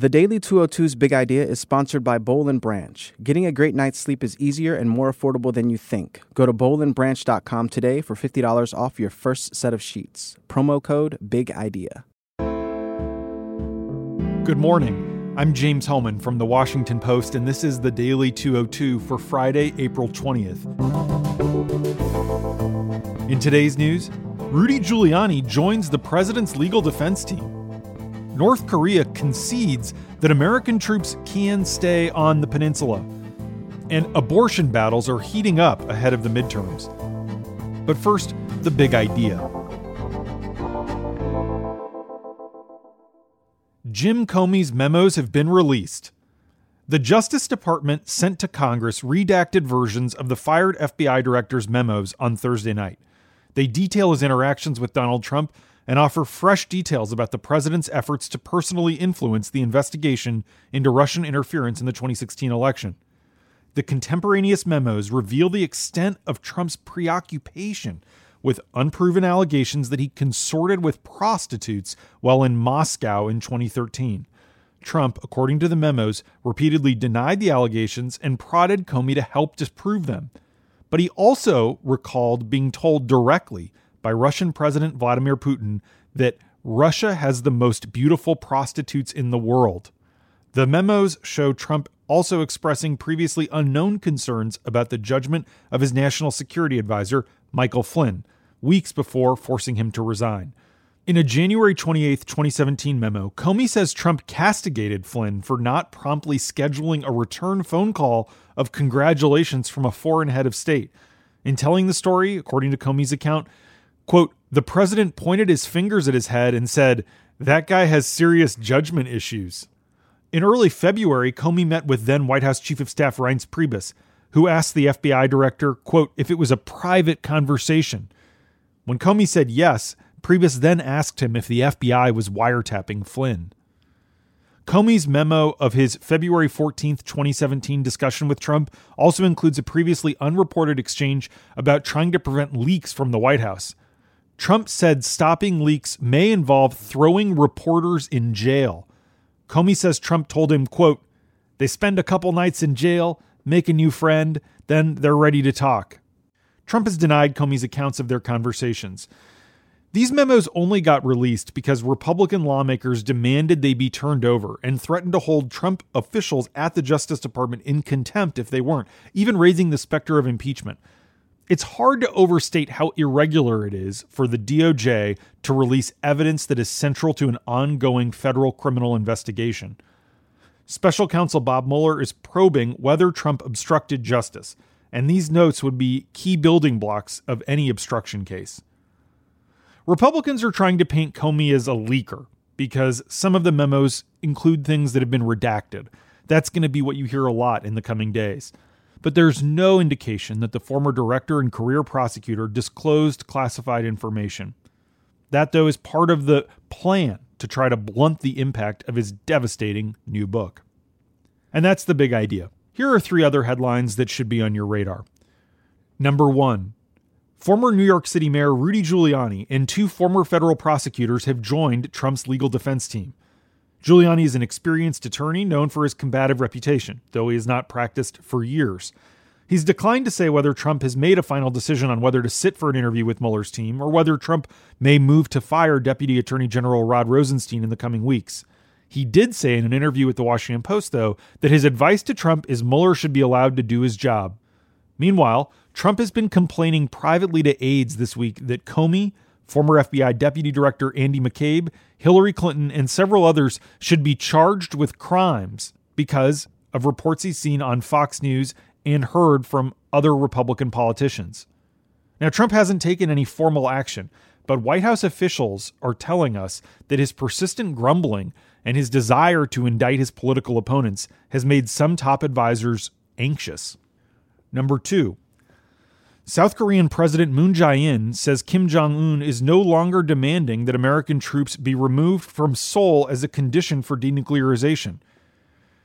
The Daily 202's Big Idea is sponsored by Boll and Branch. Getting a great night's sleep is easier and more affordable than you think. Go to bollandbranch.com today for $50 off your first set of sheets. Promo code BIG IDEA. Good morning. I'm James Hohmann from The Washington Post, and this is the Daily 202 for Friday, April 20th. In today's news, Rudy Giuliani joins the president's legal defense team. North Korea concedes that American troops can stay on the peninsula. And abortion battles are heating up ahead of the midterms. But first, the big idea. Jim Comey's memos have been released. The Justice Department sent to Congress redacted versions of the fired FBI director's memos on Thursday night. They detail his interactions with Donald Trump and offer fresh details about the president's efforts to personally influence the investigation into Russian interference in the 2016 election. The contemporaneous memos reveal the extent of Trump's preoccupation with unproven allegations that he consorted with prostitutes while in Moscow in 2013. Trump, according to the memos, repeatedly denied the allegations and prodded Comey to help disprove them. But he also recalled being told directly by Russian President Vladimir Putin that Russia has the most beautiful prostitutes in the world. The memos show Trump also expressing previously unknown concerns about the judgment of his national security advisor, Michael Flynn, weeks before forcing him to resign. In a January 28, 2017 memo, Comey says Trump castigated Flynn for not promptly scheduling a return phone call of congratulations from a foreign head of state. In telling the story, according to Comey's account, Quote, the president pointed his fingers at his head and said, That guy has serious judgment issues. In early February, Comey met with then White House Chief of Staff Reince Priebus, who asked the FBI director, quote, if it was a private conversation. When Comey said yes, Priebus then asked him if the FBI was wiretapping Flynn. Comey's memo of his February 14, 2017 discussion with Trump also includes a previously unreported exchange about trying to prevent leaks from the White House. Trump said stopping leaks may involve throwing reporters in jail. Comey says Trump told him, quote, they spend a couple nights in jail, make a new friend, then they're ready to talk. Trump has denied Comey's accounts of their conversations. These memos only got released because Republican lawmakers demanded they be turned over and threatened to hold Trump officials at the Justice Department in contempt if they weren't, even raising the specter of impeachment. It's hard to overstate how irregular it is for the DOJ to release evidence that is central to an ongoing federal criminal investigation. Special counsel Bob Mueller is probing whether Trump obstructed justice, and these notes would be key building blocks of any obstruction case. Republicans are trying to paint Comey as a leaker because some of the memos include things that have been redacted. That's going to be what you hear a lot in the coming days but there's no indication that the former director and career prosecutor disclosed classified information. That, though, is part of the plan to try to blunt the impact of his devastating new book. And that's the big idea. Here are three other headlines that should be on your radar. Number one Former New York City Mayor Rudy Giuliani and two former federal prosecutors have joined Trump's legal defense team. Giuliani is an experienced attorney known for his combative reputation, though he has not practiced for years. He's declined to say whether Trump has made a final decision on whether to sit for an interview with Mueller's team or whether Trump may move to fire Deputy Attorney General Rod Rosenstein in the coming weeks. He did say in an interview with the Washington Post, though, that his advice to Trump is Mueller should be allowed to do his job. Meanwhile, Trump has been complaining privately to aides this week that Comey, Former FBI Deputy Director Andy McCabe, Hillary Clinton, and several others should be charged with crimes because of reports he's seen on Fox News and heard from other Republican politicians. Now, Trump hasn't taken any formal action, but White House officials are telling us that his persistent grumbling and his desire to indict his political opponents has made some top advisors anxious. Number two, South Korean President Moon Jae-in says Kim Jong-un is no longer demanding that American troops be removed from Seoul as a condition for denuclearization.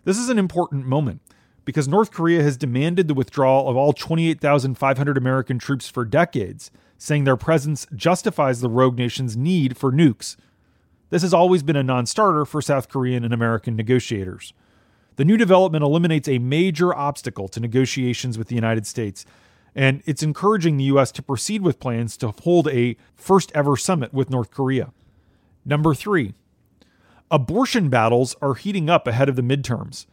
This is an important moment because North Korea has demanded the withdrawal of all 28,500 American troops for decades, saying their presence justifies the rogue nation's need for nukes. this has always been a non starter for South Korean and American negotiators. The new development eliminates a major obstacle to negotiations with the United States, and it's encouraging the U.S. to proceed with plans to hold a first ever summit with North Korea. Number three, abortion battles are heating up ahead of the midterms.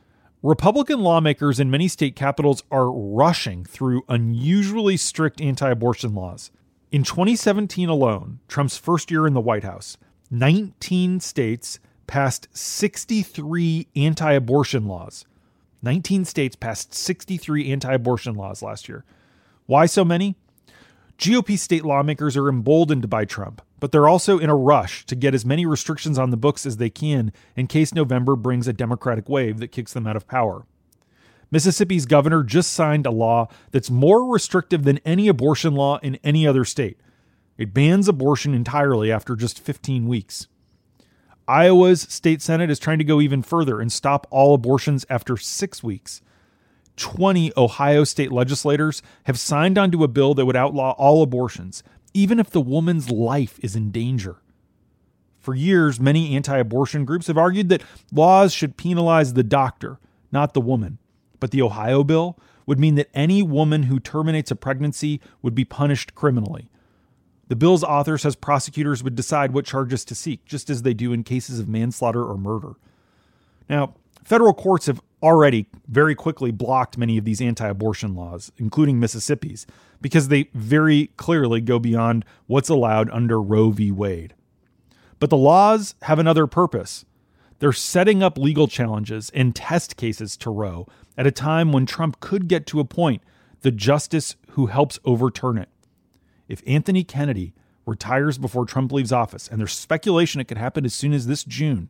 Republican lawmakers in many state capitals are rushing through unusually strict anti abortion laws. In 2017 alone, Trump's first year in the White House, 19 states passed 63 anti abortion laws. 19 states passed 63 anti abortion laws last year. Why so many? GOP state lawmakers are emboldened by Trump, but they're also in a rush to get as many restrictions on the books as they can in case November brings a Democratic wave that kicks them out of power. Mississippi's governor just signed a law that's more restrictive than any abortion law in any other state. It bans abortion entirely after just 15 weeks. Iowa's state senate is trying to go even further and stop all abortions after six weeks. 20 Ohio state legislators have signed onto a bill that would outlaw all abortions, even if the woman's life is in danger. For years, many anti abortion groups have argued that laws should penalize the doctor, not the woman. But the Ohio bill would mean that any woman who terminates a pregnancy would be punished criminally. The bill's author says prosecutors would decide what charges to seek, just as they do in cases of manslaughter or murder. Now, federal courts have already very quickly blocked many of these anti abortion laws, including Mississippi's, because they very clearly go beyond what's allowed under Roe v. Wade. But the laws have another purpose. They're setting up legal challenges and test cases to Roe at a time when Trump could get to appoint the justice who helps overturn it. If Anthony Kennedy retires before Trump leaves office, and there's speculation it could happen as soon as this June,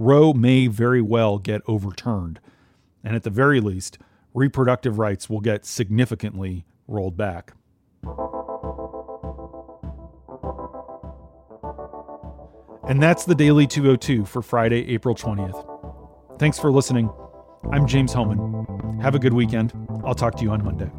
Roe may very well get overturned. And at the very least, reproductive rights will get significantly rolled back. And that's the Daily 202 for Friday, April 20th. Thanks for listening. I'm James Hohmann. Have a good weekend. I'll talk to you on Monday.